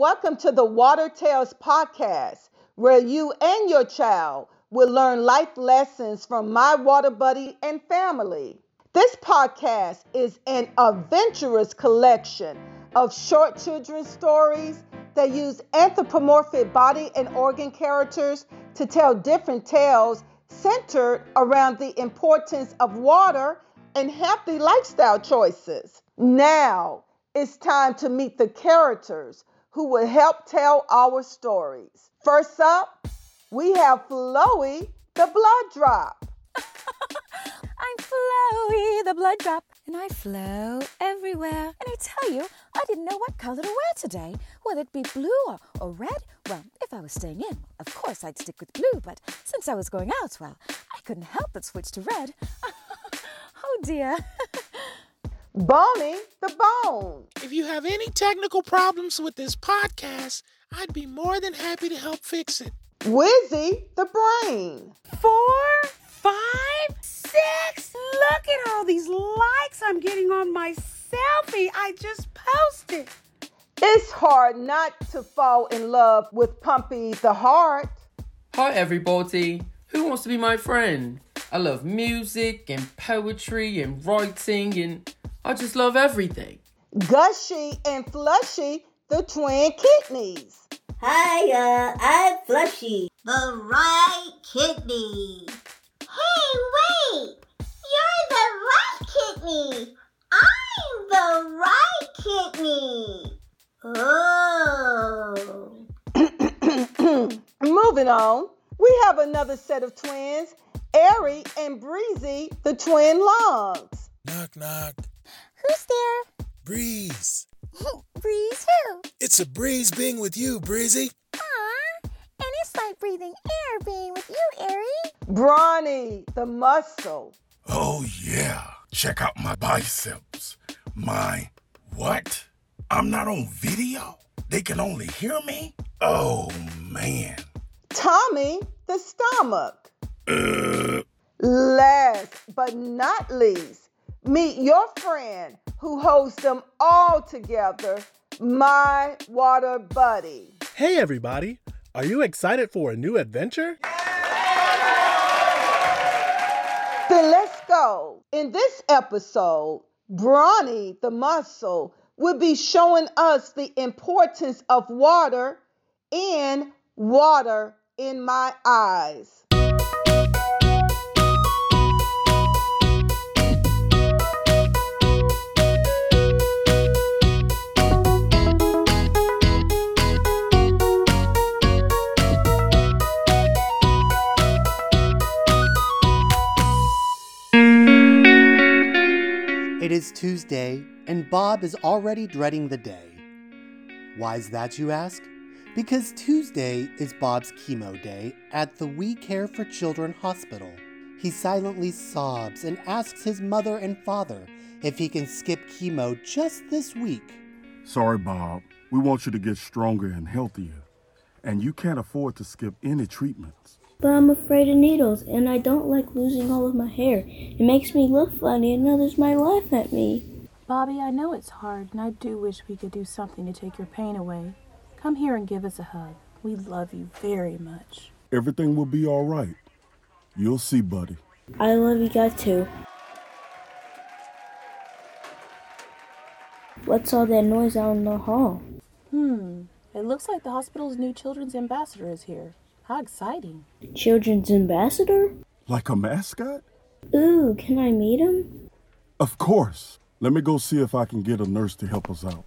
Welcome to the Water Tales podcast, where you and your child will learn life lessons from my water buddy and family. This podcast is an adventurous collection of short children's stories that use anthropomorphic body and organ characters to tell different tales centered around the importance of water and healthy lifestyle choices. Now, it's time to meet the characters who will help tell our stories. First up, we have Floey the Blood Drop. I'm Floey the Blood Drop, and I flow everywhere. And I tell you, I didn't know what color to wear today, whether it be blue or, or red. Well, if I was staying in, of course I'd stick with blue, but since I was going out, well, I couldn't help but switch to red. oh dear. Bonnie the Bone. If you have any technical problems with this podcast, I'd be more than happy to help fix it. Wizzy the Brain. Four, five, six. Look at all these likes I'm getting on my selfie I just posted. It's hard not to fall in love with Pumpy the Heart. Hi, everybody. Who wants to be my friend? I love music and poetry and writing, and I just love everything. Gushy and Flushy the Twin Kidneys. Hiya, I'm Flushy, the right kidney. Hey, wait! You're the right kidney. I'm the right kidney. Oh. Moving on, we have another set of twins, Airy and Breezy the Twin Lungs. Knock, knock. Who's there? Breeze. Breeze who? It's a breeze being with you, Breezy. Aw, and it's like breathing air being with you, Airy. Brawny the Muscle. Oh, yeah. Check out my biceps. My what? I'm not on video? They can only hear me? Oh, man. Tommy the Stomach. Uh, Last but not least, meet your friend who holds them all together, my water buddy. Hey, everybody! Are you excited for a new adventure? Then let's go. In this episode, Brawny the Muscle will be showing us the importance of water and water in my eyes. It is Tuesday, and Bob is already dreading the day. Why is that, you ask? Because Tuesday is Bob's chemo day at the We Care for Children hospital. He silently sobs and asks his mother and father if he can skip chemo just this week. Sorry, Bob. We want you to get stronger and healthier. And you can't afford to skip any treatments. But I'm afraid of needles, and I don't like losing all of my hair. It makes me look funny, and others might laugh at me. Bobby, I know it's hard, and I do wish we could do something to take your pain away. Come here and give us a hug. We love you very much. Everything will be all right. You'll see, buddy. I love you guys too. What's all that noise out in the hall? Hmm. It looks like the hospital's new children's ambassador is here. How exciting. Children's ambassador? Like a mascot? Ooh, can I meet him? Of course. Let me go see if I can get a nurse to help us out.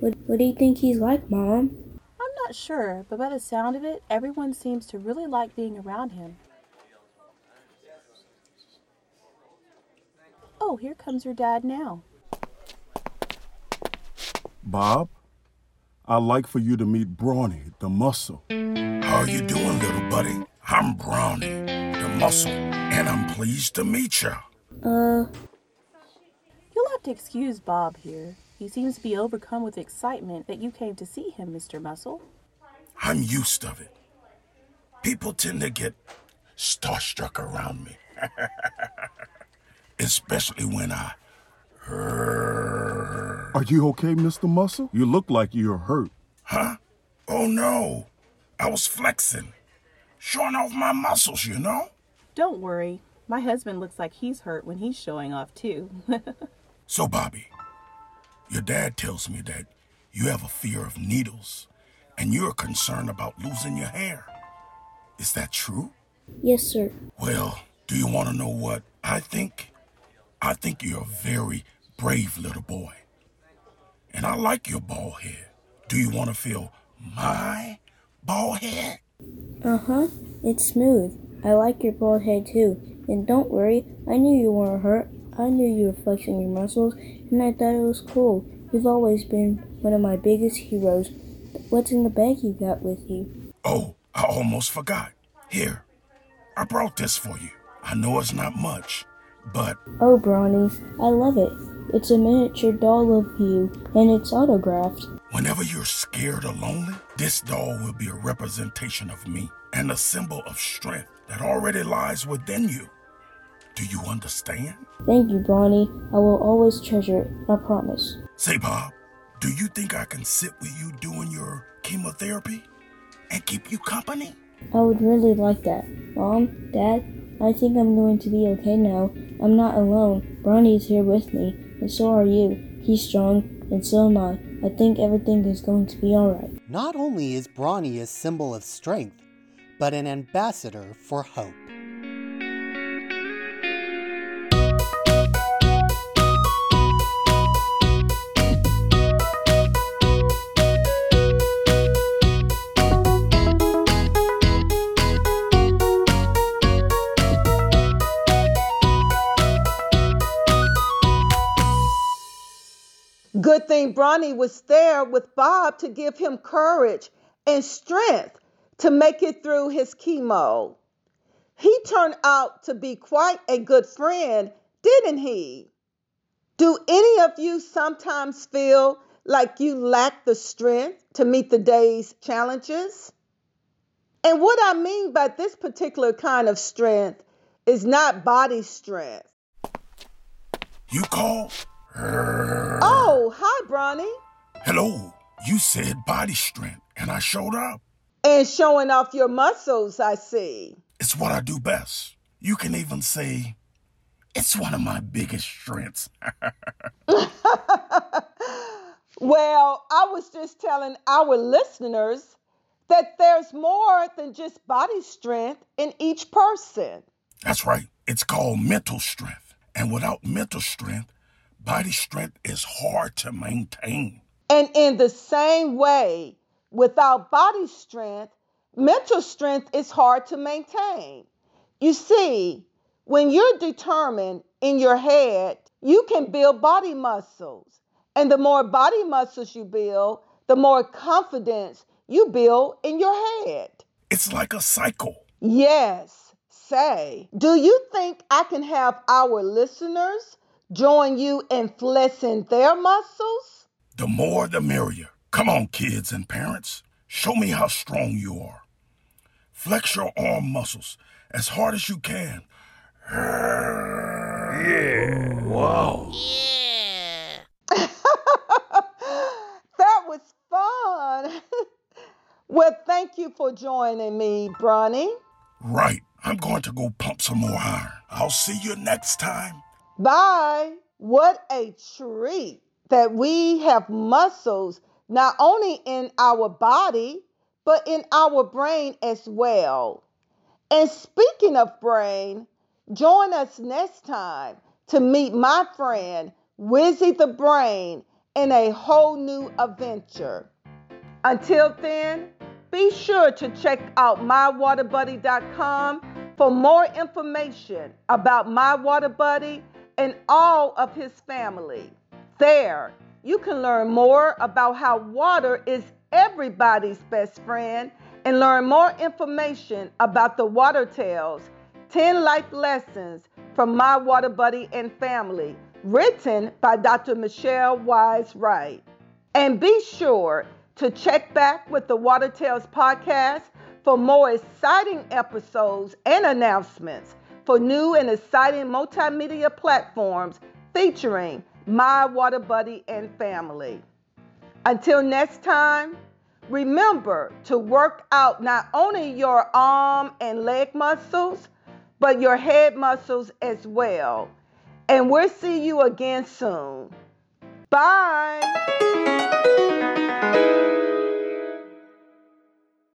What, what do you think he's like, Mom? I'm not sure, but by the sound of it, everyone seems to really like being around him. Oh, here comes your dad now. Bob, I'd like for you to meet Brawny, the muscle. how you doing, little buddy? I'm Brawny, the muscle, and I'm pleased to meet you. Uh, You'll have to excuse Bob here. He seems to be overcome with excitement that you came to see him, Mr. Muscle. I'm used of it. People tend to get starstruck around me. Especially when I. Are you okay, Mr. Muscle? You look like you're hurt. Huh? Oh no. I was flexing. Showing off my muscles, you know? Don't worry. My husband looks like he's hurt when he's showing off, too. so, Bobby, your dad tells me that you have a fear of needles and you're concerned about losing your hair. Is that true? Yes, sir. Well, do you want to know what I think? I think you're a very brave little boy. And I like your bald head. Do you want to feel my bald head? Uh huh. It's smooth. I like your bald head too. And don't worry, I knew you weren't hurt. I knew you were flexing your muscles, and I thought it was cool. You've always been one of my biggest heroes. What's in the bag you got with you? Oh, I almost forgot. Here, I brought this for you. I know it's not much, but. Oh, Brawny, I love it. It's a miniature doll of you, and it's autographed. Whenever you're scared or lonely, this doll will be a representation of me and a symbol of strength that already lies within you. Do you understand? Thank you, Brawny. I will always treasure it, I promise. Say, Bob, do you think I can sit with you doing your chemotherapy and keep you company? I would really like that. Mom, Dad, I think I'm going to be okay now. I'm not alone. Brawny is here with me, and so are you. He's strong, and so am I. I think everything is going to be alright. Not only is Brawny a symbol of strength, but an ambassador for hope. Good thing Brawny was there with Bob to give him courage and strength to make it through his chemo. He turned out to be quite a good friend, didn't he? Do any of you sometimes feel like you lack the strength to meet the day's challenges? And what I mean by this particular kind of strength is not body strength. You call? Oh, hi, Brawny. Hello. You said body strength, and I showed up. And showing off your muscles, I see. It's what I do best. You can even say, it's one of my biggest strengths. well, I was just telling our listeners that there's more than just body strength in each person. That's right. It's called mental strength. And without mental strength, body strength is hard to maintain. And in the same way, without body strength, mental strength is hard to maintain. You see, when you're determined in your head, you can build body muscles. And the more body muscles you build, the more confidence you build in your head. It's like a cycle. Yes. Say, do you think I can have our listeners join you in flexing their muscles? The more the merrier. Come on, kids and parents. Show me how strong you are. Flex your arm muscles as hard as you can. Yeah. Wow. Yeah. that was fun. well, thank you for joining me, Brawny. Right. I'm going to go pump some more iron. I'll see you next time. Bye. What a treat that we have muscles not only in our body, but in our brain as well. And speaking of brain, join us next time to meet my friend, Wizzy the Brain, in a whole new adventure. Until then, be sure to check out mywaterbuddy.com for more information about my water buddy and all of his family. There, you can learn more about how water is everybody's best friend and learn more information about the Water Tales 10 Life Lessons from My Water Buddy and Family, written by Dr. Michele Wise Wright. And be sure to check back with the Water Tales podcast for more exciting episodes and announcements for new and exciting multimedia platforms featuring my water buddy and family. Until next time, remember to work out not only your arm and leg muscles, but your head muscles as well. And we'll see you again soon. Bye.